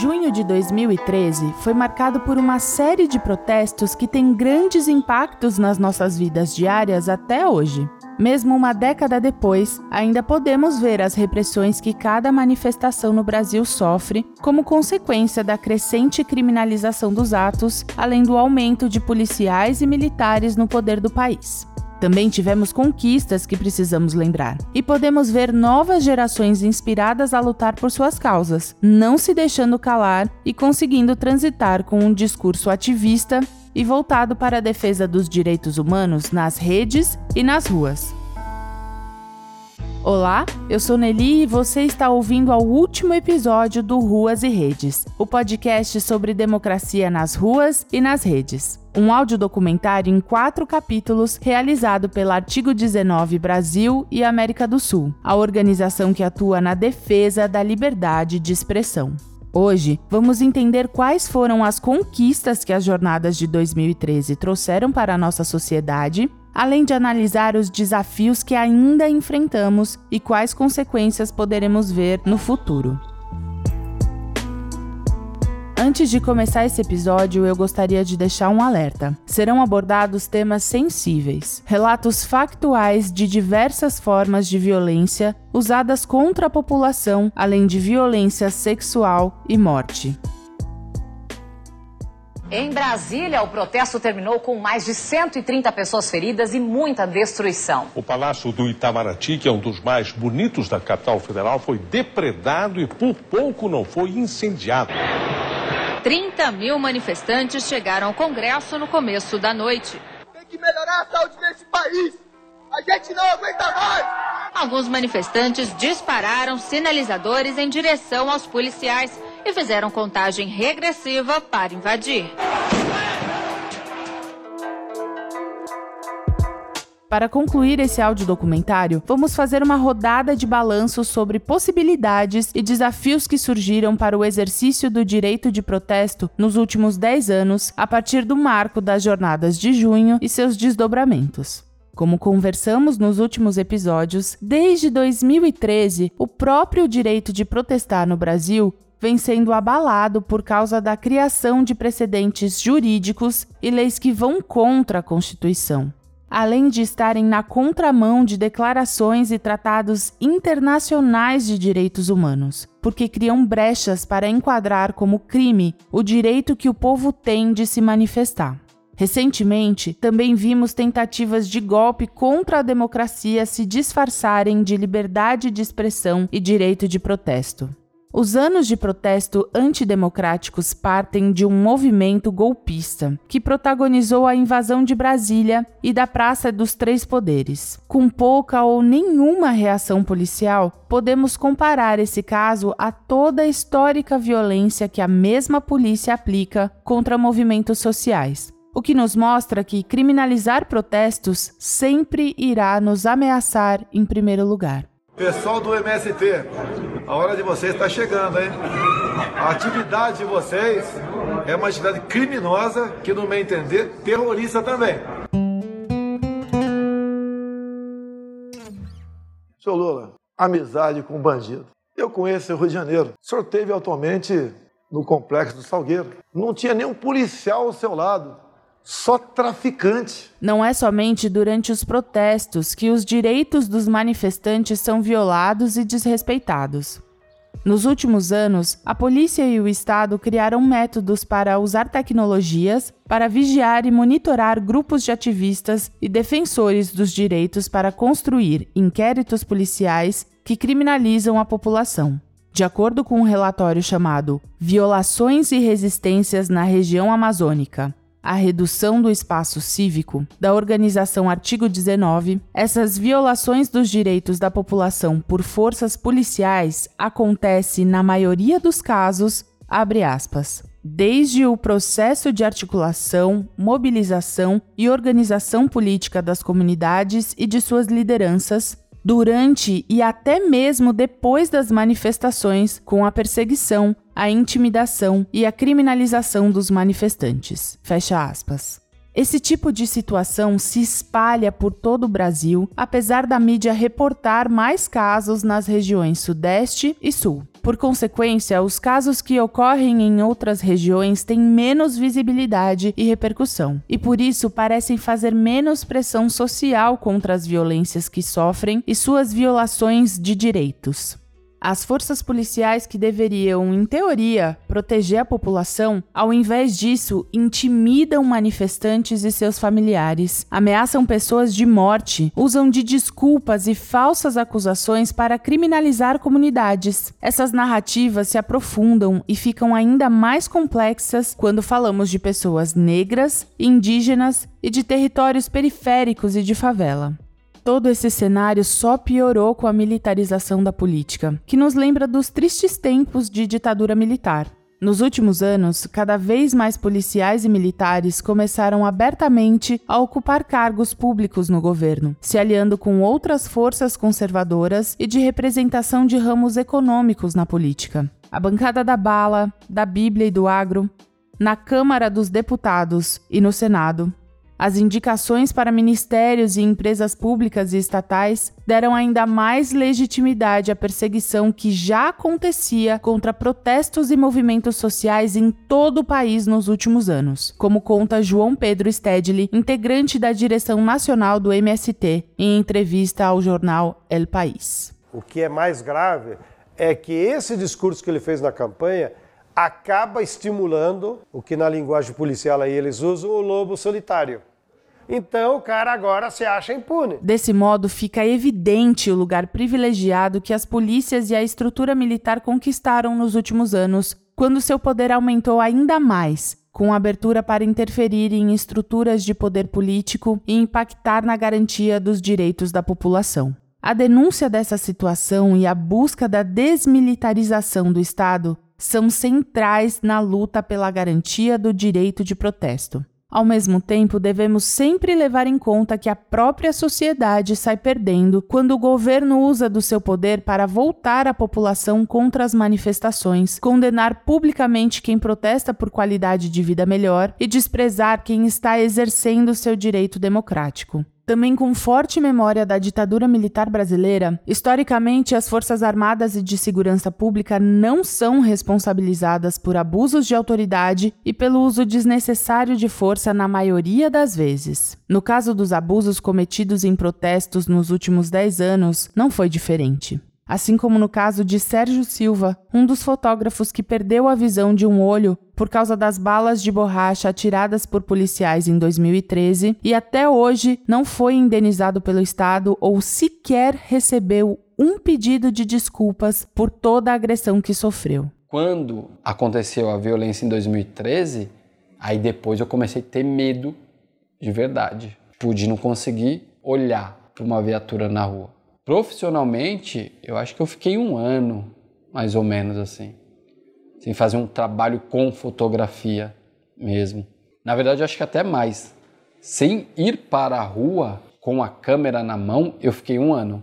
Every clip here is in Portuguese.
Junho de 2013 foi marcado por uma série de protestos que têm grandes impactos nas nossas vidas diárias até hoje. Mesmo uma década depois, ainda podemos ver as repressões que cada manifestação no Brasil sofre como consequência da crescente criminalização dos atos, além do aumento de policiais e militares no poder do país. Também tivemos conquistas que precisamos lembrar. E podemos ver novas gerações inspiradas a lutar por suas causas, não se deixando calar e conseguindo transitar com um discurso ativista e voltado para a defesa dos direitos humanos nas redes e nas ruas. Olá, eu sou Nelly e você está ouvindo ao último episódio do Ruas e Redes, o podcast sobre democracia nas ruas e nas redes. Um audiodocumentário em quatro capítulos realizado pela Artigo 19 Brasil e América do Sul, a organização que atua na defesa da liberdade de expressão. Hoje, vamos entender quais foram as conquistas que as jornadas de 2013 trouxeram para a nossa sociedade além de analisar os desafios que ainda enfrentamos e quais consequências poderemos ver no futuro. Antes de começar esse episódio, eu gostaria de deixar um alerta. Serão abordados temas sensíveis, relatos factuais de diversas formas de violência usadas contra a população, além de violência sexual e morte. Em Brasília, o protesto terminou com mais de 130 pessoas feridas e muita destruição. O Palácio do Itamaraty, que é um dos mais bonitos da capital federal, foi depredado e por pouco não foi incendiado. 30 mil manifestantes chegaram ao Congresso no começo da noite. Tem que melhorar a saúde desse país. A gente não aguenta mais! Alguns manifestantes dispararam sinalizadores em direção aos policiais e fizeram contagem regressiva para invadir. Para concluir esse audiodocumentário, vamos fazer uma rodada de balanço sobre possibilidades e desafios que surgiram para o exercício do direito de protesto nos últimos 10 anos, a partir do marco das jornadas de junho e seus desdobramentos. Como conversamos nos últimos episódios, desde 2013, o próprio direito de protestar no Brasil vem sendo abalado por causa da criação de precedentes jurídicos e leis que vão contra a Constituição. Além de estarem na contramão de declarações e tratados internacionais de direitos humanos, porque criam brechas para enquadrar como crime o direito que o povo tem de se manifestar. Recentemente, também vimos tentativas de golpe contra a democracia se disfarçarem de liberdade de expressão e direito de protesto. Os anos de protesto antidemocráticos partem de um movimento golpista que protagonizou a invasão de Brasília e da Praça dos Três Poderes. Com pouca ou nenhuma reação policial, podemos comparar esse caso a toda a histórica violência que a mesma polícia aplica contra movimentos sociais. O que nos mostra que criminalizar protestos sempre irá nos ameaçar em primeiro lugar. Pessoal do MST, a hora de vocês está chegando, hein? A atividade de vocês é uma atividade criminosa que, no meu entender, terrorista também. Seu Lula, amizade com bandido. Eu conheço o Rio de Janeiro. O senhor teve atualmente no complexo do Salgueiro. Não tinha nenhum policial ao seu lado só traficante. Não é somente durante os protestos que os direitos dos manifestantes são violados e desrespeitados. Nos últimos anos, a polícia e o Estado criaram métodos para usar tecnologias para vigiar e monitorar grupos de ativistas e defensores dos direitos para construir inquéritos policiais que criminalizam a população. De acordo com um relatório chamado Violações e Resistências na Região Amazônica, a redução do espaço cívico da organização Artigo 19, essas violações dos direitos da população por forças policiais acontece na maioria dos casos, abre aspas, desde o processo de articulação, mobilização e organização política das comunidades e de suas lideranças durante e até mesmo depois das manifestações, com a perseguição, a intimidação e a criminalização dos manifestantes. Fecha aspas. Esse tipo de situação se espalha por todo o Brasil, apesar da mídia reportar mais casos nas regiões Sudeste e Sul. Por consequência, os casos que ocorrem em outras regiões têm menos visibilidade e repercussão, e por isso parecem fazer menos pressão social contra as violências que sofrem e suas violações de direitos. As forças policiais que deveriam, em teoria, proteger a população, ao invés disso, intimidam manifestantes e seus familiares, ameaçam pessoas de morte, usam de desculpas e falsas acusações para criminalizar comunidades. Essas narrativas se aprofundam e ficam ainda mais complexas quando falamos de pessoas negras, indígenas e de territórios periféricos e de favela. Todo esse cenário só piorou com a militarização da política, que nos lembra dos tristes tempos de ditadura militar. Nos últimos anos, cada vez mais policiais e militares começaram abertamente a ocupar cargos públicos no governo, se aliando com outras forças conservadoras e de representação de ramos econômicos na política. A bancada da bala, da Bíblia e do agro, na Câmara dos Deputados e no Senado, as indicações para ministérios e empresas públicas e estatais deram ainda mais legitimidade à perseguição que já acontecia contra protestos e movimentos sociais em todo o país nos últimos anos, como conta João Pedro Stedley, integrante da direção nacional do MST, em entrevista ao jornal El País. O que é mais grave é que esse discurso que ele fez na campanha acaba estimulando o que na linguagem policial aí eles usam o lobo solitário. Então o cara agora se acha impune. Desse modo, fica evidente o lugar privilegiado que as polícias e a estrutura militar conquistaram nos últimos anos, quando seu poder aumentou ainda mais, com abertura para interferir em estruturas de poder político e impactar na garantia dos direitos da população. A denúncia dessa situação e a busca da desmilitarização do Estado são centrais na luta pela garantia do direito de protesto. Ao mesmo tempo, devemos sempre levar em conta que a própria sociedade sai perdendo quando o governo usa do seu poder para voltar a população contra as manifestações, condenar publicamente quem protesta por qualidade de vida melhor e desprezar quem está exercendo seu direito democrático. Também com forte memória da ditadura militar brasileira, historicamente as Forças Armadas e de Segurança Pública não são responsabilizadas por abusos de autoridade e pelo uso desnecessário de força na maioria das vezes. No caso dos abusos cometidos em protestos nos últimos 10 anos, não foi diferente assim como no caso de Sérgio Silva, um dos fotógrafos que perdeu a visão de um olho por causa das balas de borracha atiradas por policiais em 2013 e até hoje não foi indenizado pelo Estado ou sequer recebeu um pedido de desculpas por toda a agressão que sofreu. Quando aconteceu a violência em 2013, aí depois eu comecei a ter medo de verdade. Pude não conseguir olhar para uma viatura na rua. Profissionalmente, eu acho que eu fiquei um ano, mais ou menos assim, sem fazer um trabalho com fotografia mesmo. Na verdade, eu acho que até mais. Sem ir para a rua com a câmera na mão, eu fiquei um ano.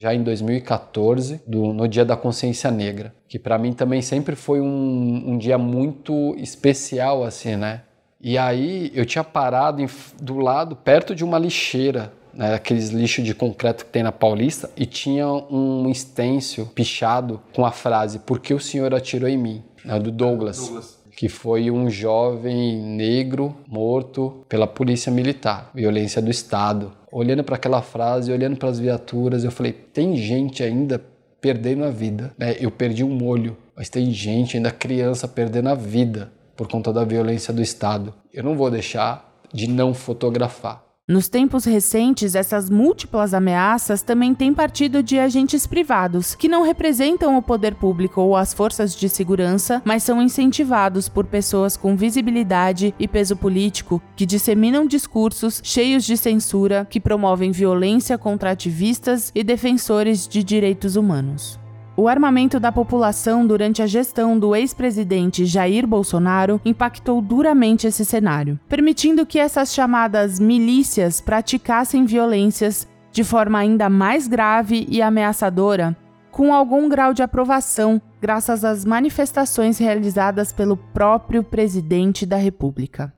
Já em 2014, do, no Dia da Consciência Negra, que para mim também sempre foi um, um dia muito especial, assim, né? E aí eu tinha parado em, do lado, perto de uma lixeira, né, aqueles lixos de concreto que tem na Paulista, e tinha um estêncil pichado com a frase: Por que o senhor atirou em mim? Né, do Douglas, Douglas, que foi um jovem negro morto pela polícia militar, violência do Estado. Olhando para aquela frase, olhando para as viaturas, eu falei: tem gente ainda perdendo a vida. Né? Eu perdi um olho, mas tem gente, ainda criança, perdendo a vida por conta da violência do Estado. Eu não vou deixar de não fotografar. Nos tempos recentes, essas múltiplas ameaças também têm partido de agentes privados, que não representam o poder público ou as forças de segurança, mas são incentivados por pessoas com visibilidade e peso político que disseminam discursos cheios de censura que promovem violência contra ativistas e defensores de direitos humanos. O armamento da população durante a gestão do ex-presidente Jair Bolsonaro impactou duramente esse cenário, permitindo que essas chamadas milícias praticassem violências de forma ainda mais grave e ameaçadora, com algum grau de aprovação graças às manifestações realizadas pelo próprio presidente da República.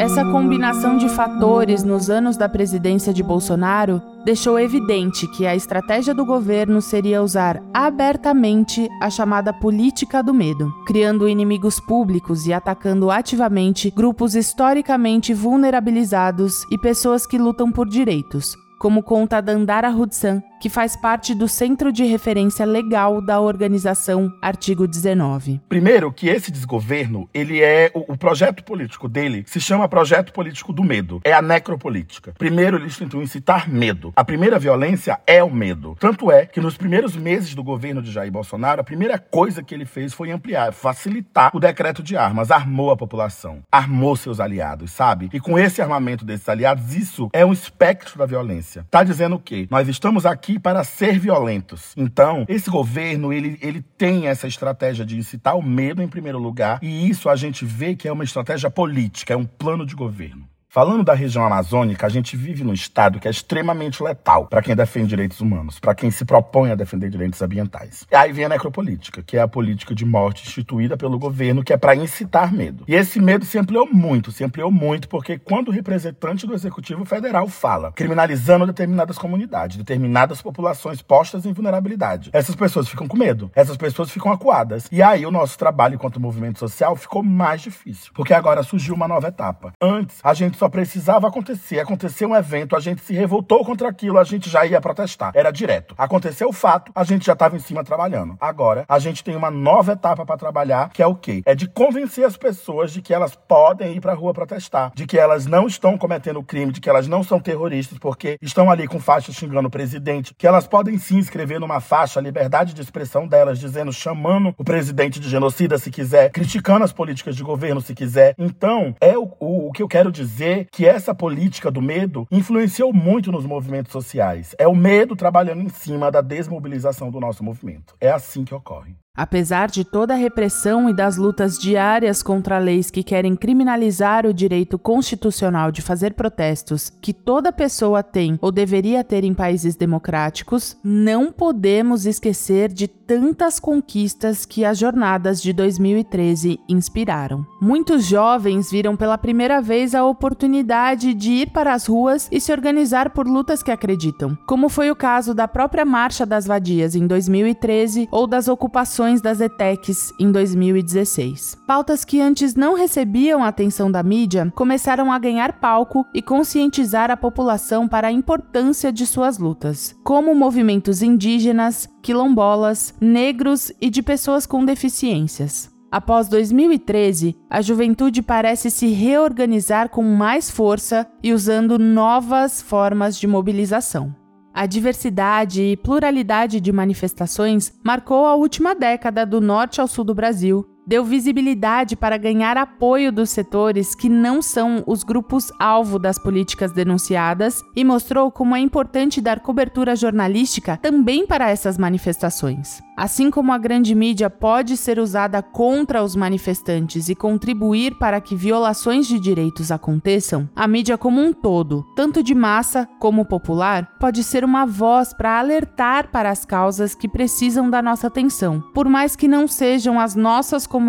Essa combinação de fatores nos anos da presidência de Bolsonaro deixou evidente que a estratégia do governo seria usar abertamente a chamada política do medo, criando inimigos públicos e atacando ativamente grupos historicamente vulnerabilizados e pessoas que lutam por direitos, como conta Dandara Hudson, que faz parte do Centro de Referência Legal da organização Artigo 19. Primeiro, que esse desgoverno, ele é o, o, projeto político dele se chama Projeto Político do Medo. É a necropolítica. Primeiro, eles tentam incitar medo. A primeira violência é o medo. Tanto é que nos primeiros meses do governo de Jair Bolsonaro, a primeira coisa que ele fez foi ampliar, facilitar o decreto de armas, armou a população, armou seus aliados, sabe? E com esse armamento desses aliados, isso é um espectro da violência. Tá dizendo o quê? Nós estamos aqui aqui para ser violentos. Então, esse governo, ele, ele tem essa estratégia de incitar o medo em primeiro lugar, e isso a gente vê que é uma estratégia política, é um plano de governo. Falando da região amazônica, a gente vive num estado que é extremamente letal para quem defende direitos humanos, para quem se propõe a defender direitos ambientais. E aí vem a necropolítica, que é a política de morte instituída pelo governo, que é para incitar medo. E esse medo se ampliou muito, se ampliou muito, porque quando o representante do Executivo Federal fala, criminalizando determinadas comunidades, determinadas populações postas em vulnerabilidade, essas pessoas ficam com medo, essas pessoas ficam acuadas. E aí o nosso trabalho enquanto movimento social ficou mais difícil, porque agora surgiu uma nova etapa. Antes, a gente só precisava acontecer. Aconteceu um evento, a gente se revoltou contra aquilo, a gente já ia protestar. Era direto. Aconteceu o fato, a gente já estava em cima trabalhando. Agora, a gente tem uma nova etapa para trabalhar, que é o quê? É de convencer as pessoas de que elas podem ir para a rua protestar, de que elas não estão cometendo crime, de que elas não são terroristas porque estão ali com faixa xingando o presidente, que elas podem sim escrever numa faixa a liberdade de expressão delas, dizendo, chamando o presidente de genocida se quiser, criticando as políticas de governo se quiser. Então, é o, o, o que eu quero dizer que essa política do medo influenciou muito nos movimentos sociais. É o medo trabalhando em cima da desmobilização do nosso movimento. É assim que ocorre. Apesar de toda a repressão e das lutas diárias contra leis que querem criminalizar o direito constitucional de fazer protestos que toda pessoa tem ou deveria ter em países democráticos, não podemos esquecer de tantas conquistas que as jornadas de 2013 inspiraram. Muitos jovens viram pela primeira vez a oportunidade de ir para as ruas e se organizar por lutas que acreditam, como foi o caso da própria Marcha das Vadias em 2013 ou das ocupações das ETECs em 2016. Pautas que antes não recebiam a atenção da mídia começaram a ganhar palco e conscientizar a população para a importância de suas lutas, como movimentos indígenas, quilombolas, negros e de pessoas com deficiências. Após 2013, a juventude parece se reorganizar com mais força e usando novas formas de mobilização. A diversidade e pluralidade de manifestações marcou a última década do norte ao sul do Brasil deu visibilidade para ganhar apoio dos setores que não são os grupos alvo das políticas denunciadas e mostrou como é importante dar cobertura jornalística também para essas manifestações. Assim como a grande mídia pode ser usada contra os manifestantes e contribuir para que violações de direitos aconteçam, a mídia como um todo, tanto de massa como popular, pode ser uma voz para alertar para as causas que precisam da nossa atenção, por mais que não sejam as nossas comunidades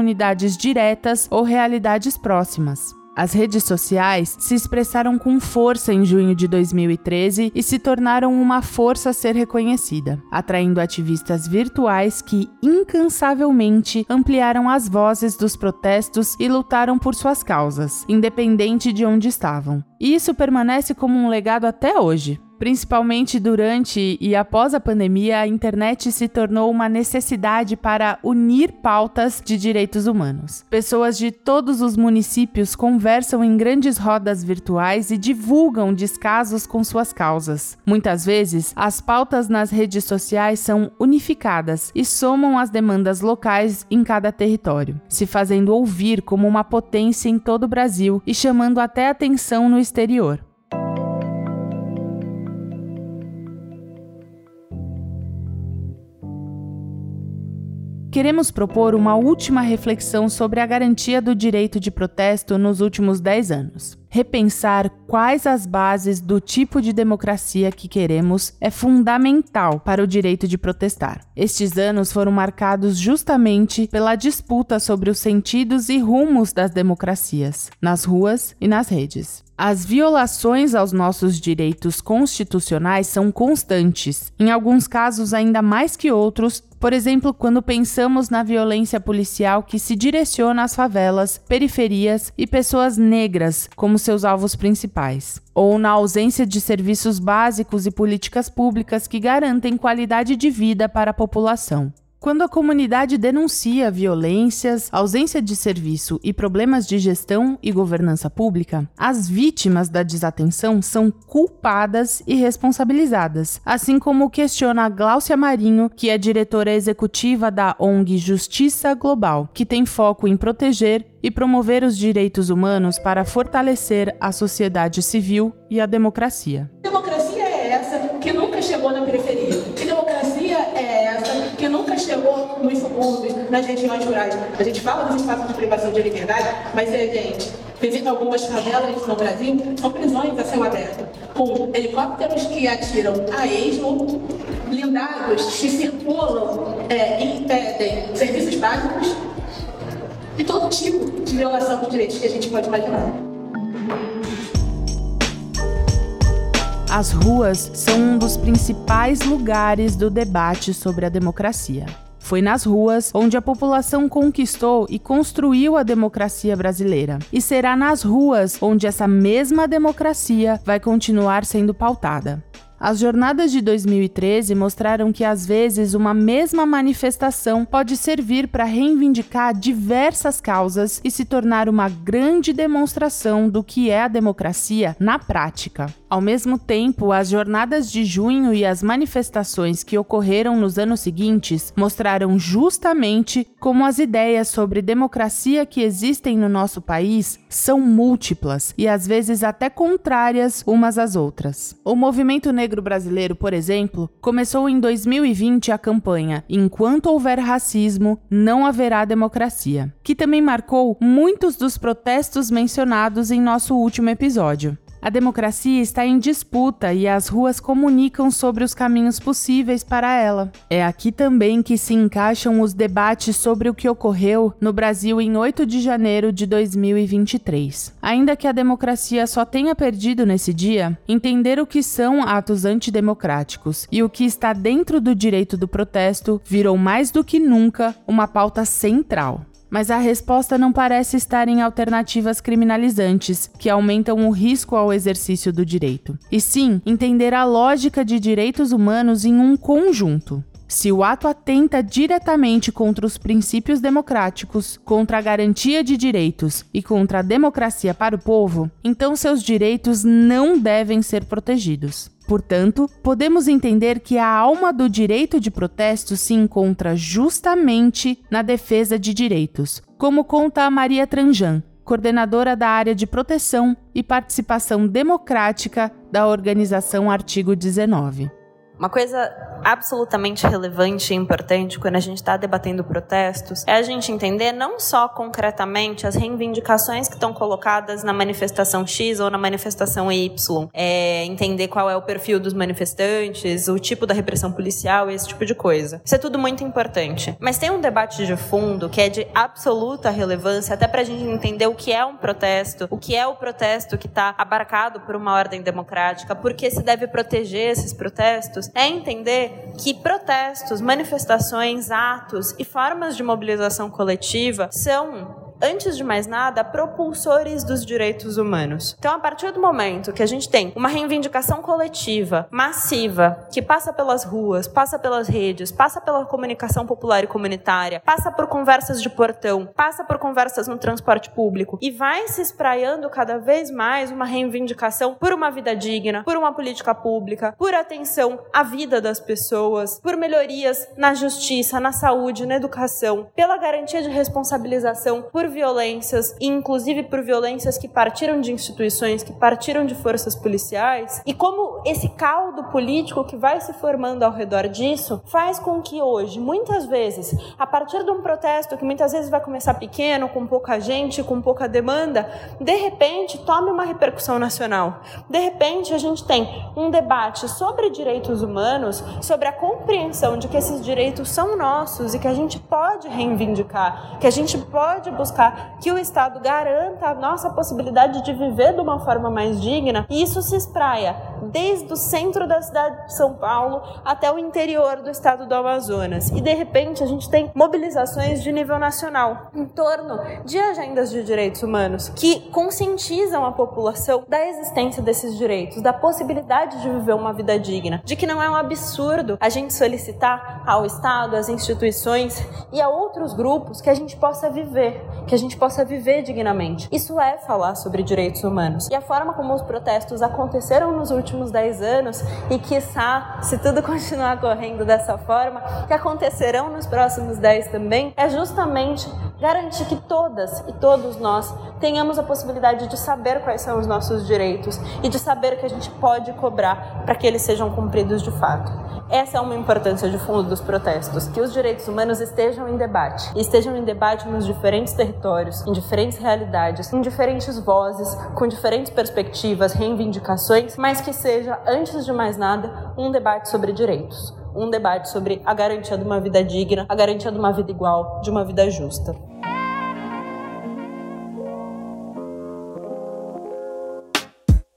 diretas ou realidades próximas. As redes sociais se expressaram com força em junho de 2013 e se tornaram uma força a ser reconhecida, atraindo ativistas virtuais que incansavelmente ampliaram as vozes dos protestos e lutaram por suas causas, independente de onde estavam. E isso permanece como um legado até hoje. Principalmente durante e após a pandemia, a internet se tornou uma necessidade para unir pautas de direitos humanos. Pessoas de todos os municípios conversam em grandes rodas virtuais e divulgam descasos com suas causas. Muitas vezes, as pautas nas redes sociais são unificadas e somam as demandas locais em cada território, se fazendo ouvir como uma potência em todo o Brasil e chamando até atenção no exterior. queremos propor uma última reflexão sobre a garantia do direito de protesto nos últimos 10 anos. Repensar quais as bases do tipo de democracia que queremos é fundamental para o direito de protestar. Estes anos foram marcados justamente pela disputa sobre os sentidos e rumos das democracias, nas ruas e nas redes. As violações aos nossos direitos constitucionais são constantes, em alguns casos ainda mais que outros, por exemplo, quando pensamos na violência policial que se direciona às favelas, periferias e pessoas negras como seus alvos principais, ou na ausência de serviços básicos e políticas públicas que garantem qualidade de vida para a população. Quando a comunidade denuncia violências, ausência de serviço e problemas de gestão e governança pública, as vítimas da desatenção são culpadas e responsabilizadas, assim como questiona Gláucia Marinho, que é diretora executiva da ONG Justiça Global, que tem foco em proteger e promover os direitos humanos para fortalecer a sociedade civil e a democracia. Democracia é essa que nunca chegou na periferia. Que democracia é essa que nunca chegou nos subúrbios, nas regiões rurais. A gente fala dos espaços de privação de liberdade, mas é, gente, visita algumas favelas no Brasil, são prisões a céu aberto, com helicópteros que atiram a esmo, blindados que circulam é, e impedem serviços básicos e todo tipo de violação de direitos que a gente pode imaginar. As ruas são um dos principais lugares do debate sobre a democracia. Foi nas ruas onde a população conquistou e construiu a democracia brasileira. E será nas ruas onde essa mesma democracia vai continuar sendo pautada. As jornadas de 2013 mostraram que, às vezes, uma mesma manifestação pode servir para reivindicar diversas causas e se tornar uma grande demonstração do que é a democracia na prática. Ao mesmo tempo, as jornadas de junho e as manifestações que ocorreram nos anos seguintes mostraram justamente como as ideias sobre democracia que existem no nosso país são múltiplas e às vezes até contrárias umas às outras. O movimento negro brasileiro, por exemplo, começou em 2020 a campanha Enquanto houver racismo, não haverá democracia, que também marcou muitos dos protestos mencionados em nosso último episódio. A democracia está em disputa e as ruas comunicam sobre os caminhos possíveis para ela. É aqui também que se encaixam os debates sobre o que ocorreu no Brasil em 8 de janeiro de 2023. Ainda que a democracia só tenha perdido nesse dia, entender o que são atos antidemocráticos e o que está dentro do direito do protesto virou mais do que nunca uma pauta central mas a resposta não parece estar em alternativas criminalizantes, que aumentam o risco ao exercício do direito, e sim entender a lógica de direitos humanos em um conjunto. Se o ato atenta diretamente contra os princípios democráticos, contra a garantia de direitos e contra a democracia para o povo, então seus direitos não devem ser protegidos. Portanto, podemos entender que a alma do direito de protesto se encontra justamente na defesa de direitos, como conta a Maria Tranjan, coordenadora da área de proteção e participação democrática da organização Artigo 19. Uma coisa absolutamente relevante e importante quando a gente está debatendo protestos é a gente entender não só concretamente as reivindicações que estão colocadas na manifestação X ou na manifestação Y, é entender qual é o perfil dos manifestantes, o tipo da repressão policial esse tipo de coisa. Isso é tudo muito importante. Mas tem um debate de fundo que é de absoluta relevância até para a gente entender o que é um protesto, o que é o protesto que está abarcado por uma ordem democrática, por que se deve proteger esses protestos é entender que protestos, manifestações, atos e formas de mobilização coletiva são antes de mais nada, propulsores dos direitos humanos. Então, a partir do momento que a gente tem uma reivindicação coletiva, massiva, que passa pelas ruas, passa pelas redes, passa pela comunicação popular e comunitária, passa por conversas de portão, passa por conversas no transporte público e vai se espraiando cada vez mais uma reivindicação por uma vida digna, por uma política pública, por atenção à vida das pessoas, por melhorias na justiça, na saúde, na educação, pela garantia de responsabilização, por violências, inclusive por violências que partiram de instituições, que partiram de forças policiais, e como esse caldo político que vai se formando ao redor disso faz com que hoje, muitas vezes, a partir de um protesto que muitas vezes vai começar pequeno, com pouca gente, com pouca demanda, de repente tome uma repercussão nacional. De repente a gente tem um debate sobre direitos humanos, sobre a compreensão de que esses direitos são nossos e que a gente pode reivindicar, que a gente pode buscar que o Estado garanta a nossa possibilidade de viver de uma forma mais digna, e isso se espraia desde o centro da cidade de São Paulo até o interior do estado do Amazonas. E de repente a gente tem mobilizações de nível nacional em torno de agendas de direitos humanos que conscientizam a população da existência desses direitos, da possibilidade de viver uma vida digna, de que não é um absurdo a gente solicitar ao Estado, às instituições e a outros grupos que a gente possa viver, que a gente possa viver dignamente. Isso é falar sobre direitos humanos. E a forma como os protestos aconteceram nos últimos 10 anos e quiçá, se tudo continuar correndo dessa forma, que acontecerão nos próximos 10 também, é justamente garantir que todas e todos nós tenhamos a possibilidade de saber quais são os nossos direitos e de saber o que a gente pode cobrar para que eles sejam cumpridos de fato. Essa é uma importância de fundo dos protestos, que os direitos humanos estejam em debate, estejam em debate nos diferentes territórios, em diferentes realidades, em diferentes vozes, com diferentes perspectivas, reivindicações, mas que seja, antes de mais nada, um debate sobre direitos, um debate sobre a garantia de uma vida digna, a garantia de uma vida igual, de uma vida justa.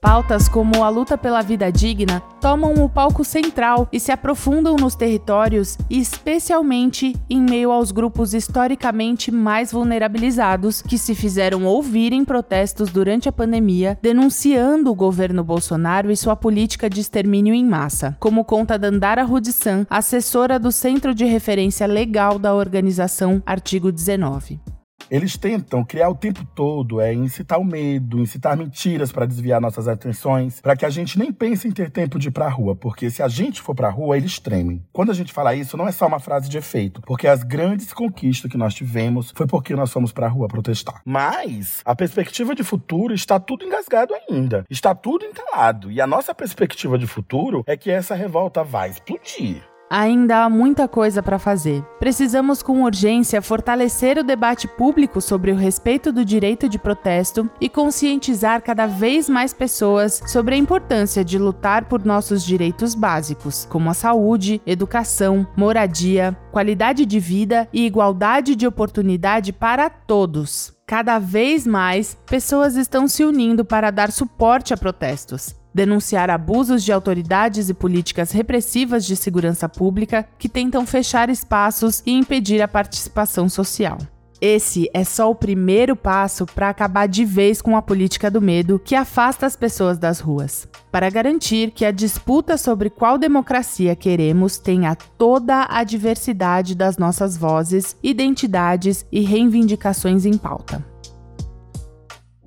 Pautas como a luta pela vida digna tomam o palco central e se aprofundam nos territórios, especialmente em meio aos grupos historicamente mais vulnerabilizados que se fizeram ouvir em protestos durante a pandemia, denunciando o governo Bolsonaro e sua política de extermínio em massa, como conta Dandara Rudissan, assessora do Centro de Referência Legal da organização Artigo 19. Eles tentam criar o tempo todo, é incitar o medo, incitar mentiras para desviar nossas atenções, para que a gente nem pense em ter tempo de ir pra rua, porque se a gente for pra rua, eles tremem. Quando a gente fala isso, não é só uma frase de efeito, porque as grandes conquistas que nós tivemos foi porque nós fomos pra rua protestar. Mas a perspectiva de futuro está tudo engasgado ainda, está tudo entalado, e a nossa perspectiva de futuro é que essa revolta vai explodir. Ainda há muita coisa para fazer. Precisamos com urgência fortalecer o debate público sobre o respeito do direito de protesto e conscientizar cada vez mais pessoas sobre a importância de lutar por nossos direitos básicos, como a saúde, educação, moradia, qualidade de vida e igualdade de oportunidade para todos. Cada vez mais, pessoas estão se unindo para dar suporte a protestos denunciar abusos de autoridades e políticas repressivas de segurança pública que tentam fechar espaços e impedir a participação social. Esse é só o primeiro passo para acabar de vez com a política do medo que afasta as pessoas das ruas, para garantir que a disputa sobre qual democracia queremos tenha toda a diversidade das nossas vozes, identidades e reivindicações em pauta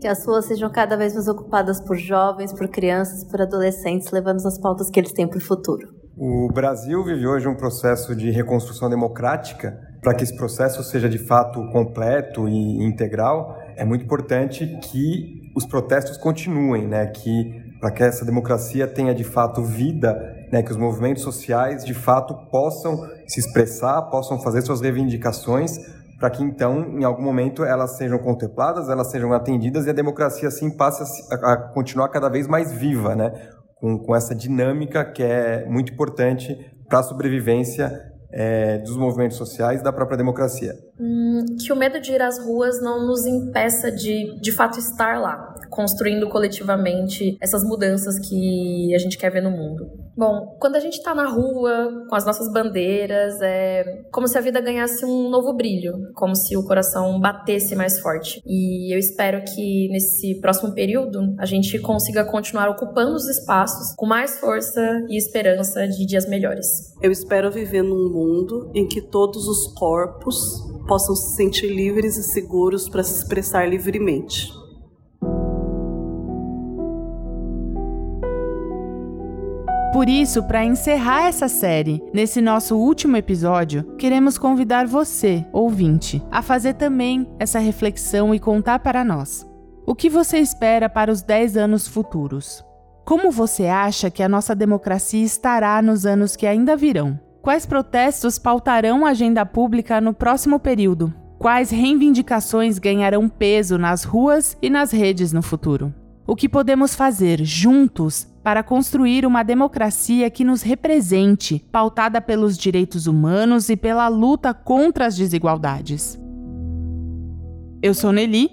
que as ruas sejam cada vez mais ocupadas por jovens, por crianças, por adolescentes, levando as pautas que eles têm para o futuro. O Brasil vive hoje um processo de reconstrução democrática. Para que esse processo seja de fato completo e integral, é muito importante que os protestos continuem, né? Que para que essa democracia tenha de fato vida, né? Que os movimentos sociais de fato possam se expressar, possam fazer suas reivindicações para que então, em algum momento, elas sejam contempladas, elas sejam atendidas e a democracia assim passe a, a continuar cada vez mais viva, né? Com, com essa dinâmica que é muito importante para a sobrevivência é, dos movimentos sociais e da própria democracia. Hum, que o medo de ir às ruas não nos impeça de, de fato, estar lá, construindo coletivamente essas mudanças que a gente quer ver no mundo. Bom, quando a gente está na rua, com as nossas bandeiras, é como se a vida ganhasse um novo brilho, como se o coração batesse mais forte. E eu espero que nesse próximo período a gente consiga continuar ocupando os espaços com mais força e esperança de dias melhores. Eu espero viver num mundo em que todos os corpos possam se sentir livres e seguros para se expressar livremente. Por isso, para encerrar essa série, nesse nosso último episódio, queremos convidar você, ouvinte, a fazer também essa reflexão e contar para nós. O que você espera para os 10 anos futuros? Como você acha que a nossa democracia estará nos anos que ainda virão? Quais protestos pautarão a agenda pública no próximo período? Quais reivindicações ganharão peso nas ruas e nas redes no futuro? O que podemos fazer juntos para construir uma democracia que nos represente, pautada pelos direitos humanos e pela luta contra as desigualdades? Eu sou Nelly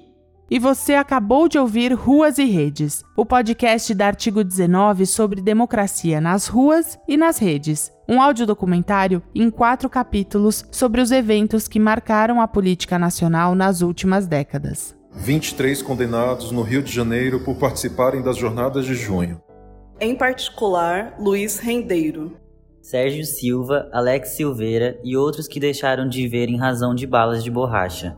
e você acabou de ouvir Ruas e Redes, o podcast da Artigo 19 sobre democracia nas ruas e nas redes. Um audiodocumentário em quatro capítulos sobre os eventos que marcaram a política nacional nas últimas décadas. 23 condenados no Rio de Janeiro por participarem das jornadas de junho. Em particular, Luiz Rendeiro. Sérgio Silva, Alex Silveira e outros que deixaram de ver em razão de balas de borracha.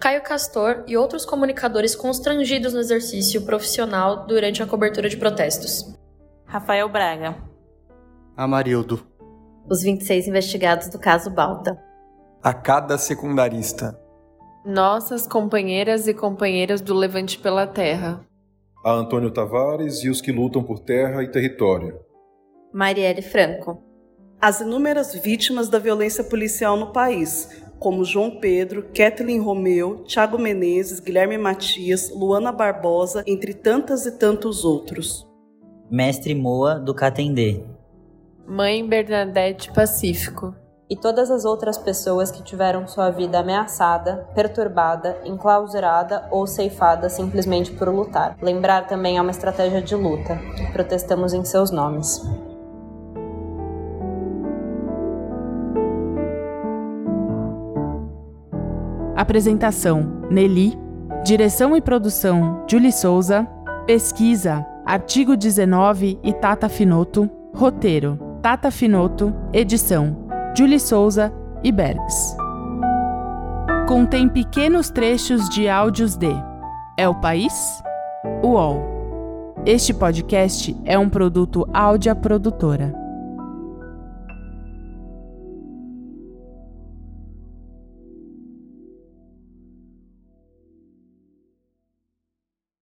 Caio Castor e outros comunicadores constrangidos no exercício profissional durante a cobertura de protestos. Rafael Braga. Amarildo. Os 26 investigados do caso Balta. A cada secundarista. Nossas companheiras e companheiros do Levante pela Terra. A Antônio Tavares e os que lutam por terra e território. Marielle Franco. As inúmeras vítimas da violência policial no país, como João Pedro, Kathleen Romeu, Thiago Menezes, Guilherme Matias, Luana Barbosa, entre tantas e tantos outros. Mestre Moa, do Catendê. Mãe Bernadette Pacífico. E todas as outras pessoas que tiveram sua vida ameaçada, perturbada, enclausurada ou ceifada simplesmente por lutar. Lembrar também é uma estratégia de luta. Protestamos em seus nomes. Apresentação: Nelly. Direção e produção: Julie Souza. Pesquisa: Artigo 19 e Tata Finoto. Roteiro: Tata Finoto. Edição: Julie Souza e Bergs. Contém pequenos trechos de áudios de É o País? UOL. Este podcast é um produto áudio produtora.